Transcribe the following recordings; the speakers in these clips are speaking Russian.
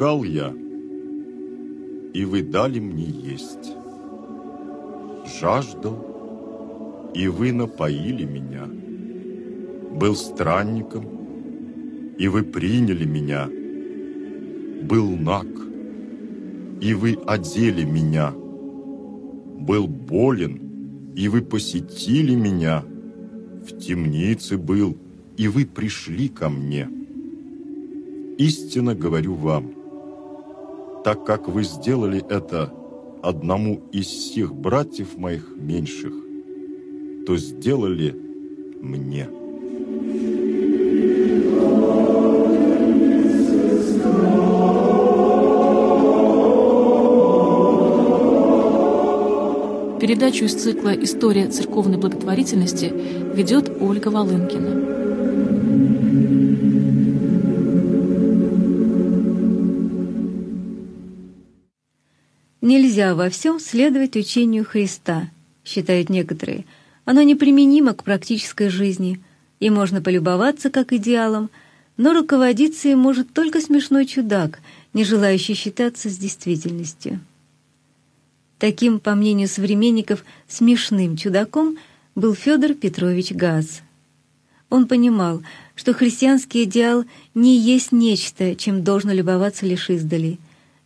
Искал я, и вы дали мне есть. Жаждал, и вы напоили меня. Был странником, и вы приняли меня. Был наг, и вы одели меня. Был болен, и вы посетили меня. В темнице был, и вы пришли ко мне. Истинно говорю вам, так как вы сделали это одному из всех братьев моих меньших, то сделали мне». Передачу из цикла «История церковной благотворительности» ведет Ольга Волынкина. Нельзя во всем следовать учению Христа, считают некоторые. Оно неприменимо к практической жизни, и можно полюбоваться как идеалом, но руководиться им может только смешной чудак, не желающий считаться с действительностью. Таким, по мнению современников, смешным чудаком был Федор Петрович Газ. Он понимал, что христианский идеал не есть нечто, чем должно любоваться лишь издали.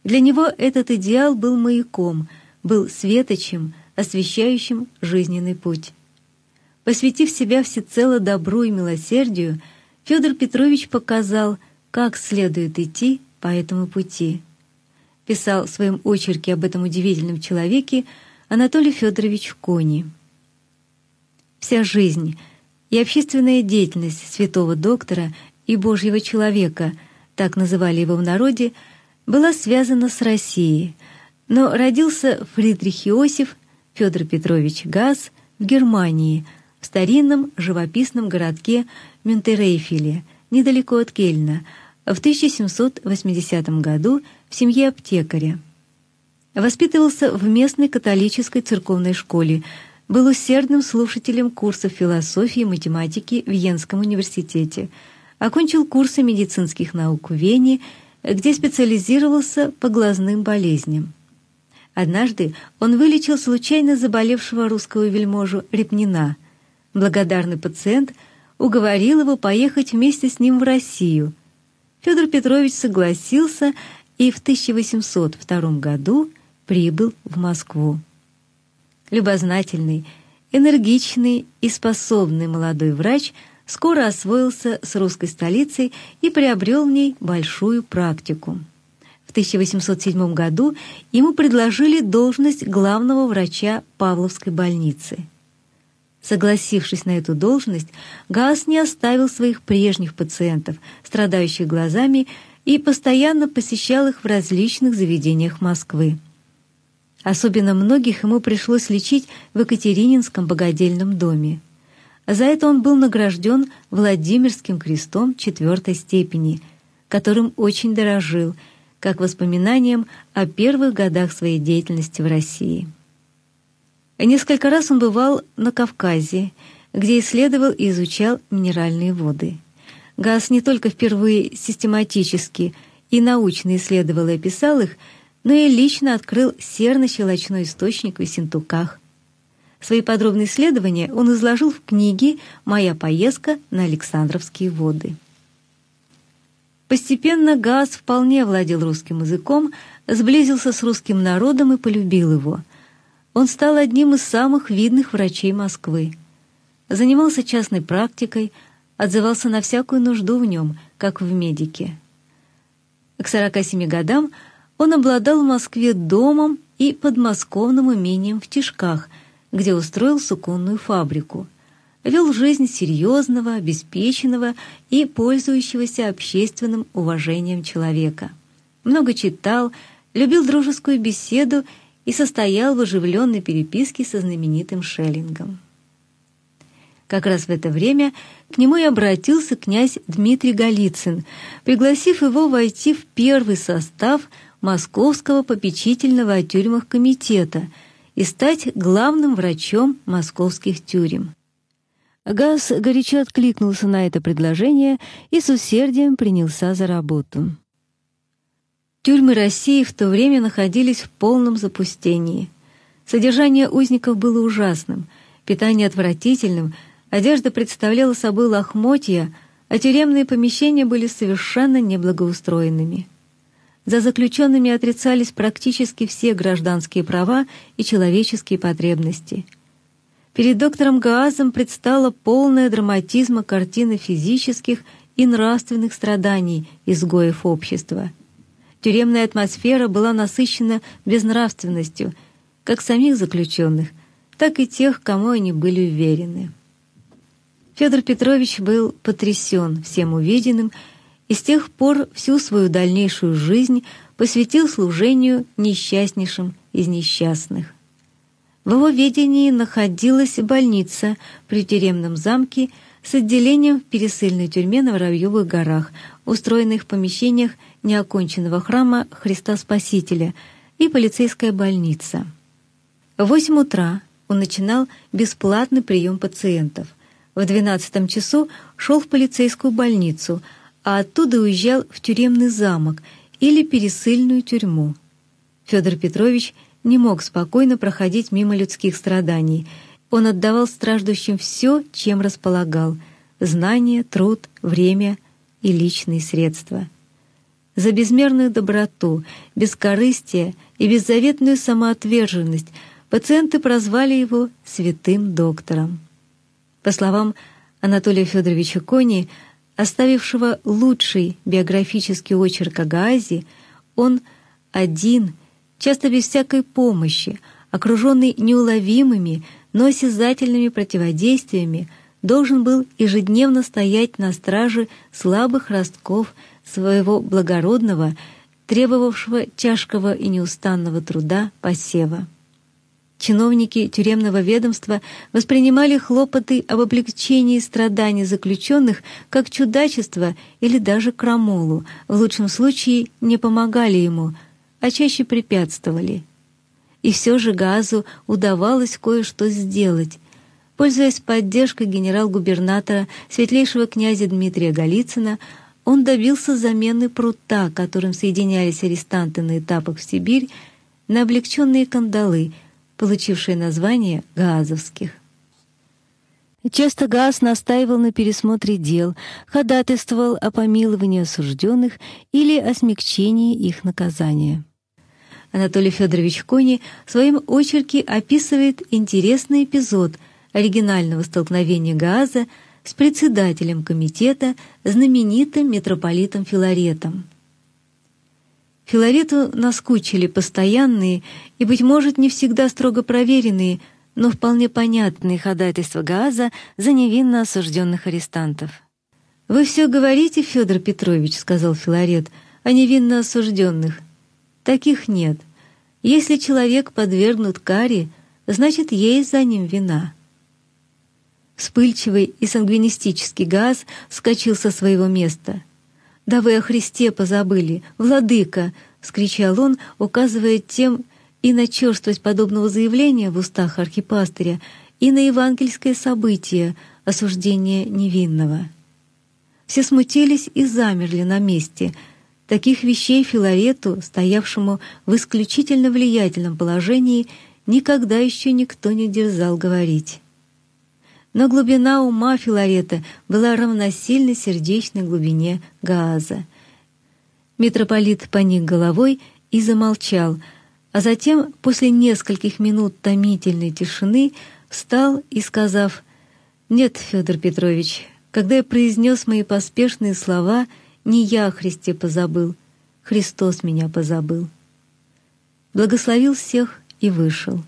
Для него этот идеал был маяком, был светочем, освещающим жизненный путь. Посвятив себя всецело добру и милосердию, Федор Петрович показал, как следует идти по этому пути – писал в своем очерке об этом удивительном человеке Анатолий Федорович Кони. Вся жизнь и общественная деятельность святого доктора и Божьего человека, так называли его в народе, была связана с Россией, но родился Фридрих Иосиф Федор Петрович Газ в Германии, в старинном живописном городке Мюнтерейфеле, недалеко от Кельна, в 1780 году в семье аптекаря. Воспитывался в местной католической церковной школе, был усердным слушателем курсов философии и математики в Венском университете, окончил курсы медицинских наук в Вене, где специализировался по глазным болезням. Однажды он вылечил случайно заболевшего русского вельможу Репнина. Благодарный пациент уговорил его поехать вместе с ним в Россию. Федор Петрович согласился и в 1802 году прибыл в Москву. Любознательный, энергичный и способный молодой врач скоро освоился с русской столицей и приобрел в ней большую практику. В 1807 году ему предложили должность главного врача Павловской больницы. Согласившись на эту должность, Гаас не оставил своих прежних пациентов, страдающих глазами, и постоянно посещал их в различных заведениях Москвы. Особенно многих ему пришлось лечить в Екатерининском богадельном доме. За это он был награжден Владимирским крестом четвертой степени, которым очень дорожил, как воспоминанием о первых годах своей деятельности в России. Несколько раз он бывал на Кавказе, где исследовал и изучал минеральные воды. Гасс не только впервые систематически и научно исследовал и описал их, но и лично открыл серно-щелочной источник в Ессентуках. Свои подробные исследования он изложил в книге «Моя поездка на Александровские воды». Постепенно Газ вполне владел русским языком, сблизился с русским народом и полюбил его. Он стал одним из самых видных врачей Москвы. Занимался частной практикой, отзывался на всякую нужду в нем, как в медике. К 47 годам он обладал в Москве домом и подмосковным имением в Тишках, где устроил суконную фабрику. Вел жизнь серьезного, обеспеченного и пользующегося общественным уважением человека. Много читал, любил дружескую беседу и состоял в оживленной переписке со знаменитым Шеллингом. Как раз в это время к нему и обратился князь Дмитрий Голицын, пригласив его войти в первый состав Московского попечительного о тюрьмах комитета и стать главным врачом московских тюрем. Газ горячо откликнулся на это предложение и с усердием принялся за работу. Тюрьмы России в то время находились в полном запустении. Содержание узников было ужасным, питание отвратительным, одежда представляла собой лохмотья, а тюремные помещения были совершенно неблагоустроенными. За заключенными отрицались практически все гражданские права и человеческие потребности. Перед доктором Гаазом предстала полная драматизма картины физических и нравственных страданий изгоев общества. Тюремная атмосфера была насыщена безнравственностью как самих заключенных, так и тех, кому они были уверены. Федор Петрович был потрясен всем увиденным и с тех пор всю свою дальнейшую жизнь посвятил служению несчастнейшим из несчастных. В его ведении находилась больница при тюремном замке с отделением в пересыльной тюрьме на Воробьевых горах, устроенных в помещениях неоконченного храма Христа Спасителя и полицейская больница. В 8 утра он начинал бесплатный прием пациентов. В 12 часу шел в полицейскую больницу – а оттуда уезжал в тюремный замок или пересыльную тюрьму. Федор Петрович не мог спокойно проходить мимо людских страданий. Он отдавал страждущим все, чем располагал — знания, труд, время и личные средства. За безмерную доброту, бескорыстие и беззаветную самоотверженность пациенты прозвали его «святым доктором». По словам Анатолия Федоровича Кони, оставившего лучший биографический очерк о Гаазе, он один, часто без всякой помощи, окруженный неуловимыми, но осязательными противодействиями, должен был ежедневно стоять на страже слабых ростков своего благородного, требовавшего тяжкого и неустанного труда посева. Чиновники тюремного ведомства воспринимали хлопоты об облегчении страданий заключенных как чудачество или даже крамолу, в лучшем случае не помогали ему, а чаще препятствовали. И все же Газу удавалось кое-что сделать. Пользуясь поддержкой генерал-губернатора светлейшего князя Дмитрия Голицына, он добился замены прута, которым соединялись арестанты на этапах в Сибирь, на облегченные кандалы — получившие название Гаазовских. Часто Газ настаивал на пересмотре дел, ходатайствовал о помиловании осужденных или о смягчении их наказания. Анатолий Федорович Кони в своем очерке описывает интересный эпизод оригинального столкновения Гааза с председателем комитета, знаменитым митрополитом Филаретом. Филарету наскучили постоянные и, быть может, не всегда строго проверенные, но вполне понятные ходатайства Гааза за невинно осужденных арестантов. «Вы все говорите, Федор Петрович», — сказал Филарет, — «о невинно осужденных. Таких нет. Если человек подвергнут каре, значит, есть за ним вина». Вспыльчивый и сангвинистический Газ вскочил со своего места — «Да вы о Христе позабыли, владыка!» — скричал он, указывая тем и на черствость подобного заявления в устах архипастыря, и на евангельское событие — осуждение невинного. Все смутились и замерли на месте. Таких вещей Филарету, стоявшему в исключительно влиятельном положении, никогда еще никто не дерзал говорить но глубина ума Филарета была равносильна сердечной глубине Гааза. Митрополит поник головой и замолчал, а затем, после нескольких минут томительной тишины, встал и, сказав «Нет, Федор Петрович, когда я произнес мои поспешные слова, не я о Христе позабыл, Христос меня позабыл». Благословил всех и вышел.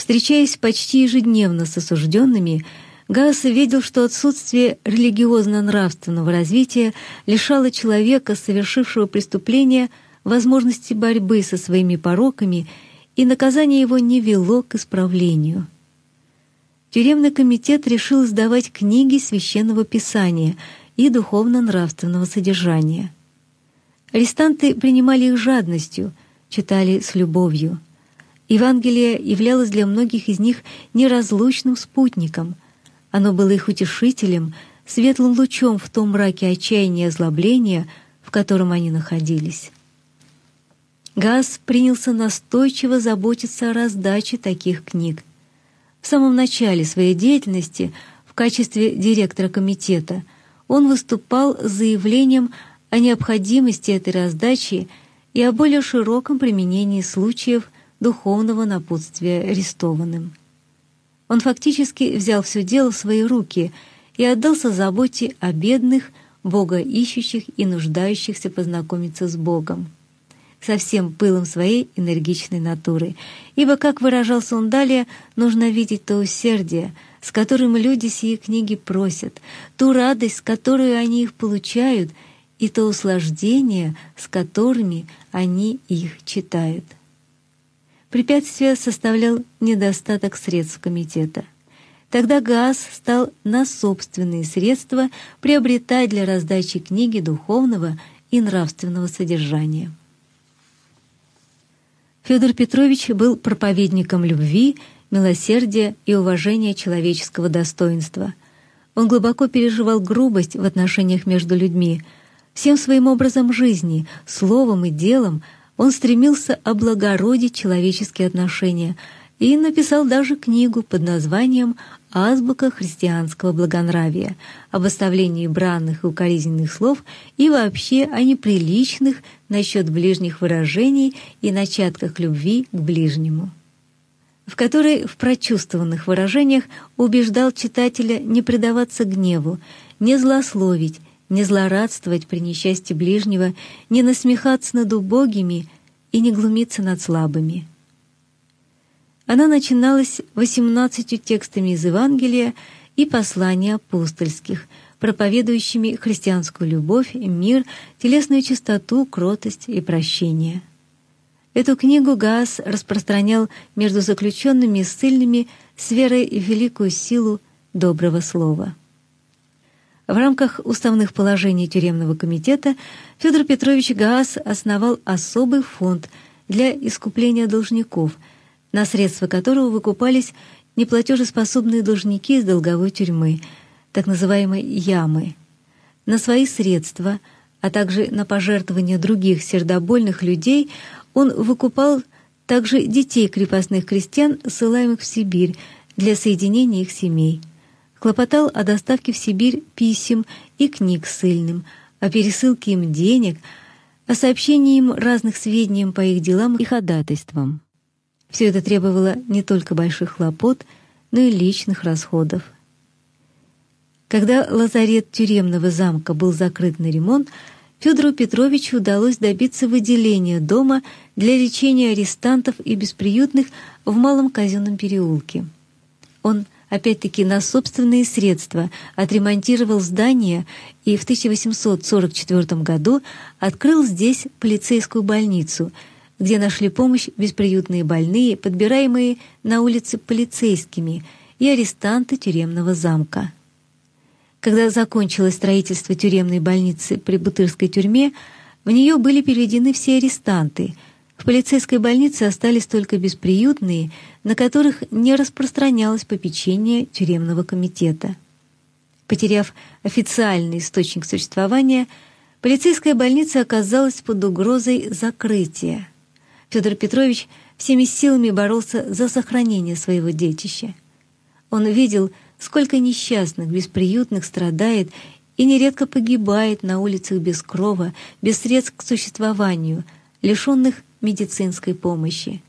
Встречаясь почти ежедневно с осужденными, Гасс видел, что отсутствие религиозно-нравственного развития лишало человека, совершившего преступление, возможности борьбы со своими пороками, и наказание его не вело к исправлению. Тюремный комитет решил издавать книги священного писания и духовно-нравственного содержания. Арестанты принимали их жадностью, читали с любовью – Евангелие являлось для многих из них неразлучным спутником. Оно было их утешителем, светлым лучом в том мраке отчаяния и озлобления, в котором они находились. Газ принялся настойчиво заботиться о раздаче таких книг. В самом начале своей деятельности в качестве директора комитета он выступал с заявлением о необходимости этой раздачи и о более широком применении случаев духовного напутствия арестованным. Он фактически взял все дело в свои руки и отдался заботе о бедных, богоищущих и нуждающихся познакомиться с Богом со всем пылом своей энергичной натуры, ибо, как выражался он далее, нужно видеть то усердие, с которым люди сии книги просят, ту радость, с которой они их получают, и то услаждение, с которыми они их читают. Препятствие составлял недостаток средств комитета. Тогда ГАС стал на собственные средства приобретать для раздачи книги духовного и нравственного содержания. Федор Петрович был проповедником любви, милосердия и уважения человеческого достоинства. Он глубоко переживал грубость в отношениях между людьми. Всем своим образом жизни, словом и делом он стремился облагородить человеческие отношения и написал даже книгу под названием азбука христианского благонравия, об оставлении бранных и укоризненных слов и вообще о неприличных насчет ближних выражений и начатках любви к ближнему в которой в прочувствованных выражениях убеждал читателя не предаваться гневу, не злословить, не злорадствовать при несчастье ближнего, не насмехаться над убогими и не глумиться над слабыми. Она начиналась восемнадцатью текстами из Евангелия и посланий апостольских, проповедующими христианскую любовь, мир, телесную чистоту, кротость и прощение. Эту книгу Гаас распространял между заключенными и ссыльными с верой в великую силу доброго слова. В рамках уставных положений тюремного комитета Федор Петрович Гаас основал особый фонд для искупления должников – на средства которого выкупались неплатежеспособные должники из долговой тюрьмы, так называемой «ямы». На свои средства, а также на пожертвования других сердобольных людей он выкупал также детей крепостных крестьян, ссылаемых в Сибирь, для соединения их семей. Хлопотал о доставке в Сибирь писем и книг ссыльным, о пересылке им денег, о сообщении им разных сведений по их делам и ходатайствам. Все это требовало не только больших хлопот, но и личных расходов. Когда лазарет тюремного замка был закрыт на ремонт, Федору Петровичу удалось добиться выделения дома для лечения арестантов и бесприютных в Малом казенном переулке. Он опять-таки на собственные средства отремонтировал здание и в 1844 году открыл здесь полицейскую больницу – где нашли помощь бесприютные больные, подбираемые на улице полицейскими, и арестанты тюремного замка. Когда закончилось строительство тюремной больницы при Бутырской тюрьме, в нее были переведены все арестанты. В полицейской больнице остались только бесприютные, на которых не распространялось попечение тюремного комитета. Потеряв официальный источник существования, полицейская больница оказалась под угрозой закрытия. Федор Петрович всеми силами боролся за сохранение своего детища. Он видел, сколько несчастных, бесприютных страдает и нередко погибает на улицах без крова, без средств к существованию, лишенных медицинской помощи.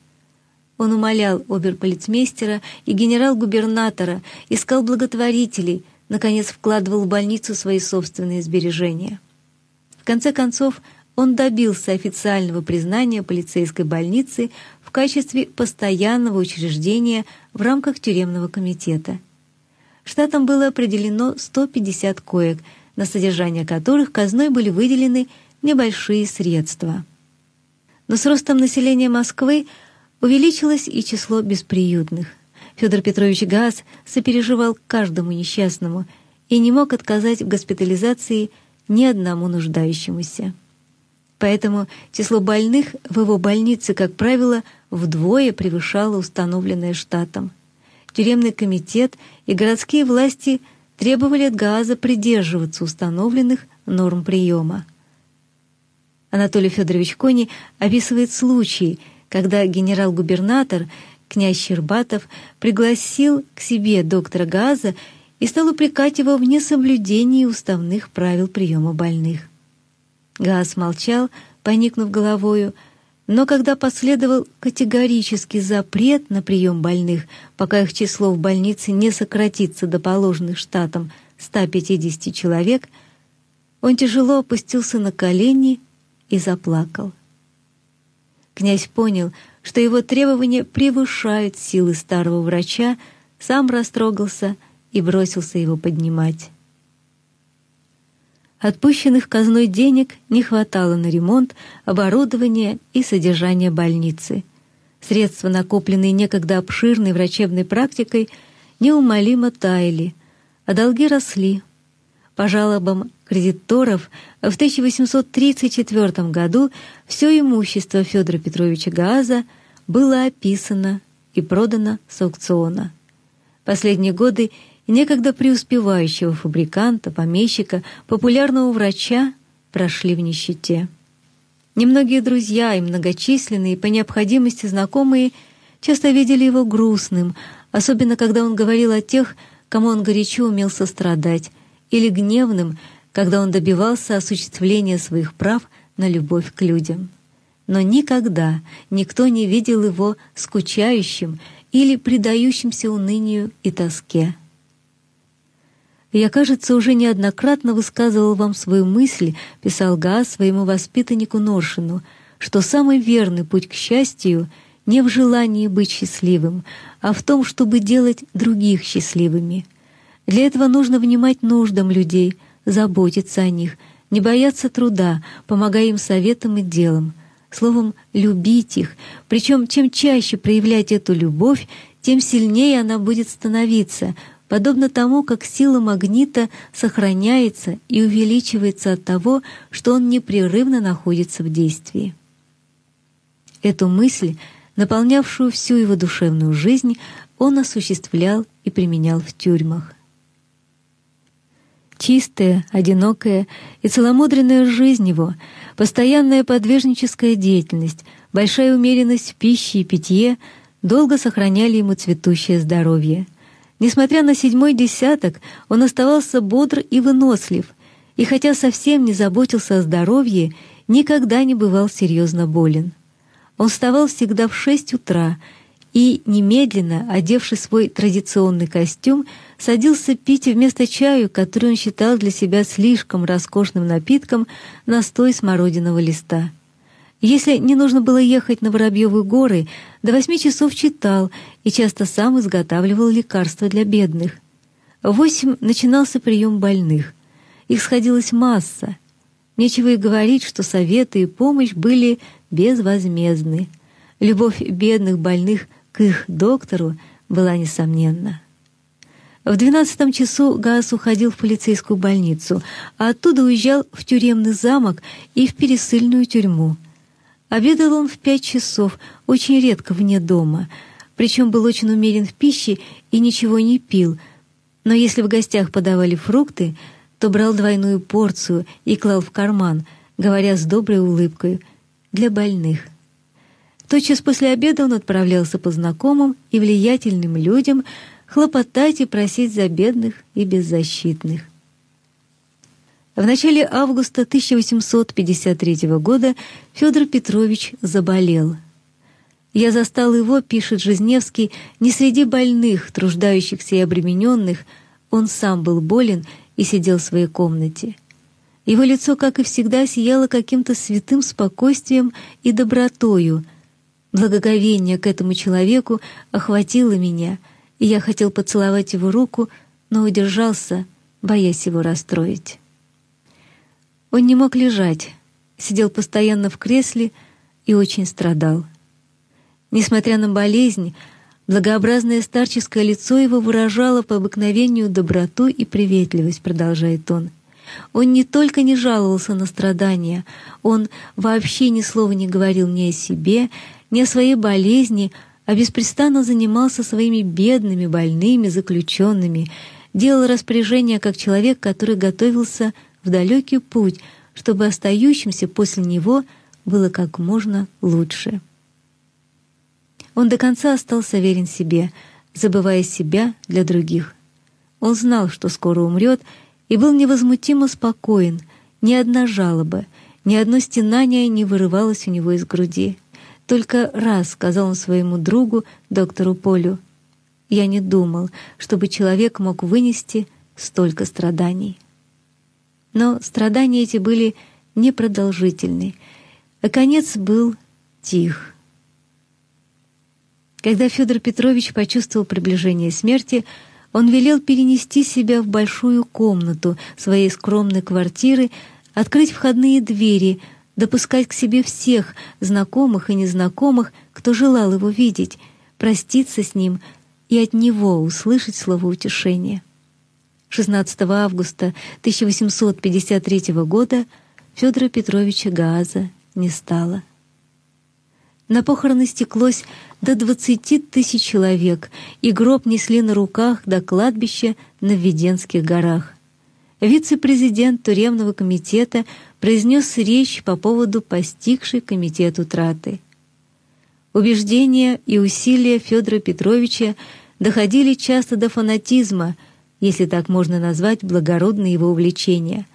Он умолял оберполицмейстера и генерал-губернатора, искал благотворителей, наконец вкладывал в больницу свои собственные сбережения. В конце концов, он добился официального признания полицейской больницы в качестве постоянного учреждения в рамках тюремного комитета. Штатам было определено 150 коек, на содержание которых казной были выделены небольшие средства. Но с ростом населения Москвы увеличилось и число бесприютных. Федор Петрович Газ сопереживал каждому несчастному и не мог отказать в госпитализации ни одному нуждающемуся. Поэтому число больных в его больнице, как правило, вдвое превышало установленное штатом. Тюремный комитет и городские власти требовали от ГААЗа придерживаться установленных норм приема. Анатолий Федорович Кони описывает случай, когда генерал-губернатор князь Щербатов пригласил к себе доктора Газа и стал упрекать его в несоблюдении уставных правил приема больных. Газ молчал, поникнув головою, но когда последовал категорический запрет на прием больных, пока их число в больнице не сократится до положенных штатом 150 человек, он тяжело опустился на колени и заплакал. Князь понял, что его требования превышают силы старого врача, сам растрогался и бросился его поднимать. Отпущенных казной денег не хватало на ремонт, оборудование и содержание больницы. Средства, накопленные некогда обширной врачебной практикой, неумолимо таяли, а долги росли. По жалобам кредиторов в 1834 году все имущество Федора Петровича Гааза было описано и продано с аукциона. Последние годы некогда преуспевающего фабриканта, помещика, популярного врача прошли в нищете. Немногие друзья и многочисленные по необходимости знакомые часто видели его грустным, особенно когда он говорил о тех, кому он горячо умел сострадать, или гневным, когда он добивался осуществления своих прав на любовь к людям. Но никогда никто не видел его скучающим или предающимся унынию и тоске. «Я, кажется, уже неоднократно высказывал вам свою мысль», — писал Гаас своему воспитаннику Норшину, «что самый верный путь к счастью не в желании быть счастливым, а в том, чтобы делать других счастливыми. Для этого нужно внимать нуждам людей, заботиться о них, не бояться труда, помогая им советом и делом, словом, любить их, причем чем чаще проявлять эту любовь, тем сильнее она будет становиться, подобно тому, как сила магнита сохраняется и увеличивается от того, что он непрерывно находится в действии. Эту мысль, наполнявшую всю его душевную жизнь, он осуществлял и применял в тюрьмах. Чистая, одинокая и целомудренная жизнь его, постоянная подвижническая деятельность, большая умеренность в пище и питье долго сохраняли ему цветущее здоровье — Несмотря на седьмой десяток, он оставался бодр и вынослив, и хотя совсем не заботился о здоровье, никогда не бывал серьезно болен. Он вставал всегда в шесть утра и, немедленно, одевший свой традиционный костюм, садился пить вместо чаю, который он считал для себя слишком роскошным напитком, настой смородиного листа. Если не нужно было ехать на Воробьевы горы, до восьми часов читал и часто сам изготавливал лекарства для бедных. В восемь начинался прием больных. Их сходилась масса. Нечего и говорить, что советы и помощь были безвозмездны. Любовь бедных больных к их доктору была несомненна. В двенадцатом часу Гаас уходил в полицейскую больницу, а оттуда уезжал в тюремный замок и в пересыльную тюрьму — Обедал он в пять часов, очень редко вне дома, причем был очень умерен в пище и ничего не пил. Но если в гостях подавали фрукты, то брал двойную порцию и клал в карман, говоря с доброй улыбкой «для больных». Тотчас после обеда он отправлялся по знакомым и влиятельным людям хлопотать и просить за бедных и беззащитных. В начале августа 1853 года Федор Петрович заболел. «Я застал его, — пишет Жизневский, — не среди больных, труждающихся и обремененных, он сам был болен и сидел в своей комнате. Его лицо, как и всегда, сияло каким-то святым спокойствием и добротою. Благоговение к этому человеку охватило меня, и я хотел поцеловать его руку, но удержался, боясь его расстроить. Он не мог лежать, сидел постоянно в кресле и очень страдал. Несмотря на болезнь, благообразное старческое лицо его выражало по обыкновению доброту и приветливость, продолжает он. Он не только не жаловался на страдания, он вообще ни слова не говорил ни о себе, ни о своей болезни, а беспрестанно занимался своими бедными, больными, заключенными, делал распоряжения как человек, который готовился в далекий путь, чтобы остающимся после него было как можно лучше. Он до конца остался верен себе, забывая себя для других. Он знал, что скоро умрет, и был невозмутимо спокоен. Ни одна жалоба, ни одно стенание не вырывалось у него из груди. Только раз сказал он своему другу, доктору Полю, «Я не думал, чтобы человек мог вынести столько страданий». Но страдания эти были непродолжительны, а конец был тих. Когда Федор Петрович почувствовал приближение смерти, он велел перенести себя в большую комнату своей скромной квартиры, открыть входные двери, допускать к себе всех, знакомых и незнакомых, кто желал его видеть, проститься с ним и от него услышать слово утешения. 16 августа 1853 года Федора Петровича Гааза не стало. На похороны стеклось до 20 тысяч человек, и гроб несли на руках до кладбища на Введенских горах. Вице-президент тюремного комитета произнес речь по поводу постигшей комитет утраты. Убеждения и усилия Федора Петровича доходили часто до фанатизма, если так можно назвать благородное его увлечение.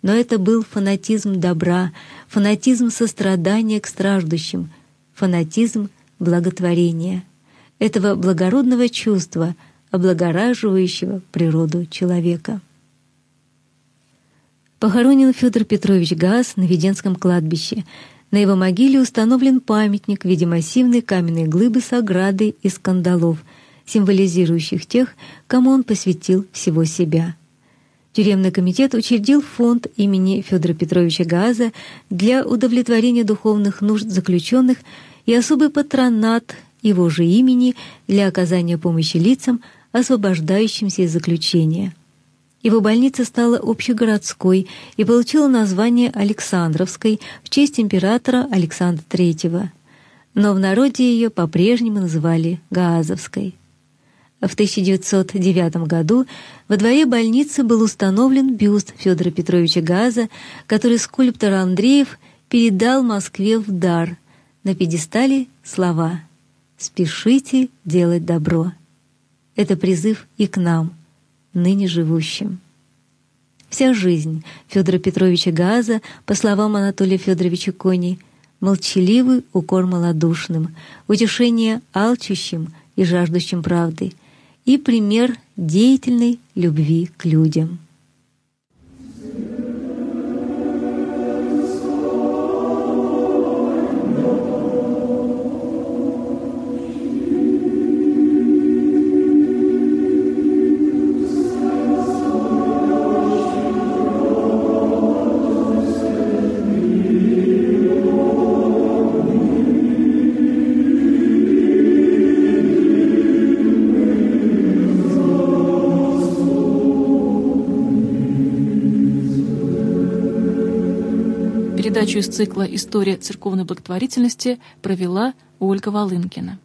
Но это был фанатизм добра, фанатизм сострадания к страждущим, фанатизм благотворения, этого благородного чувства, облагораживающего природу человека. Похоронен Федор Петрович Газ на Веденском кладбище. На его могиле установлен памятник в виде массивной каменной глыбы с оградой из кандалов, символизирующих тех, кому он посвятил всего себя. Тюремный комитет учредил фонд имени Федора Петровича Газа для удовлетворения духовных нужд заключенных и особый патронат его же имени для оказания помощи лицам, освобождающимся из заключения. Его больница стала общегородской и получила название Александровской в честь императора Александра III. Но в народе ее по-прежнему называли Гаазовской. В 1909 году во дворе больницы был установлен бюст Федора Петровича Газа, который скульптор Андреев передал Москве в дар. На пьедестале слова «Спешите делать добро». Это призыв и к нам – ныне живущим. Вся жизнь Федора Петровича Газа, по словам Анатолия Федоровича Кони, молчаливый укор малодушным, утешение алчущим и жаждущим правды и пример деятельной любви к людям. Передачу из цикла «История церковной благотворительности» провела Ольга Волынкина.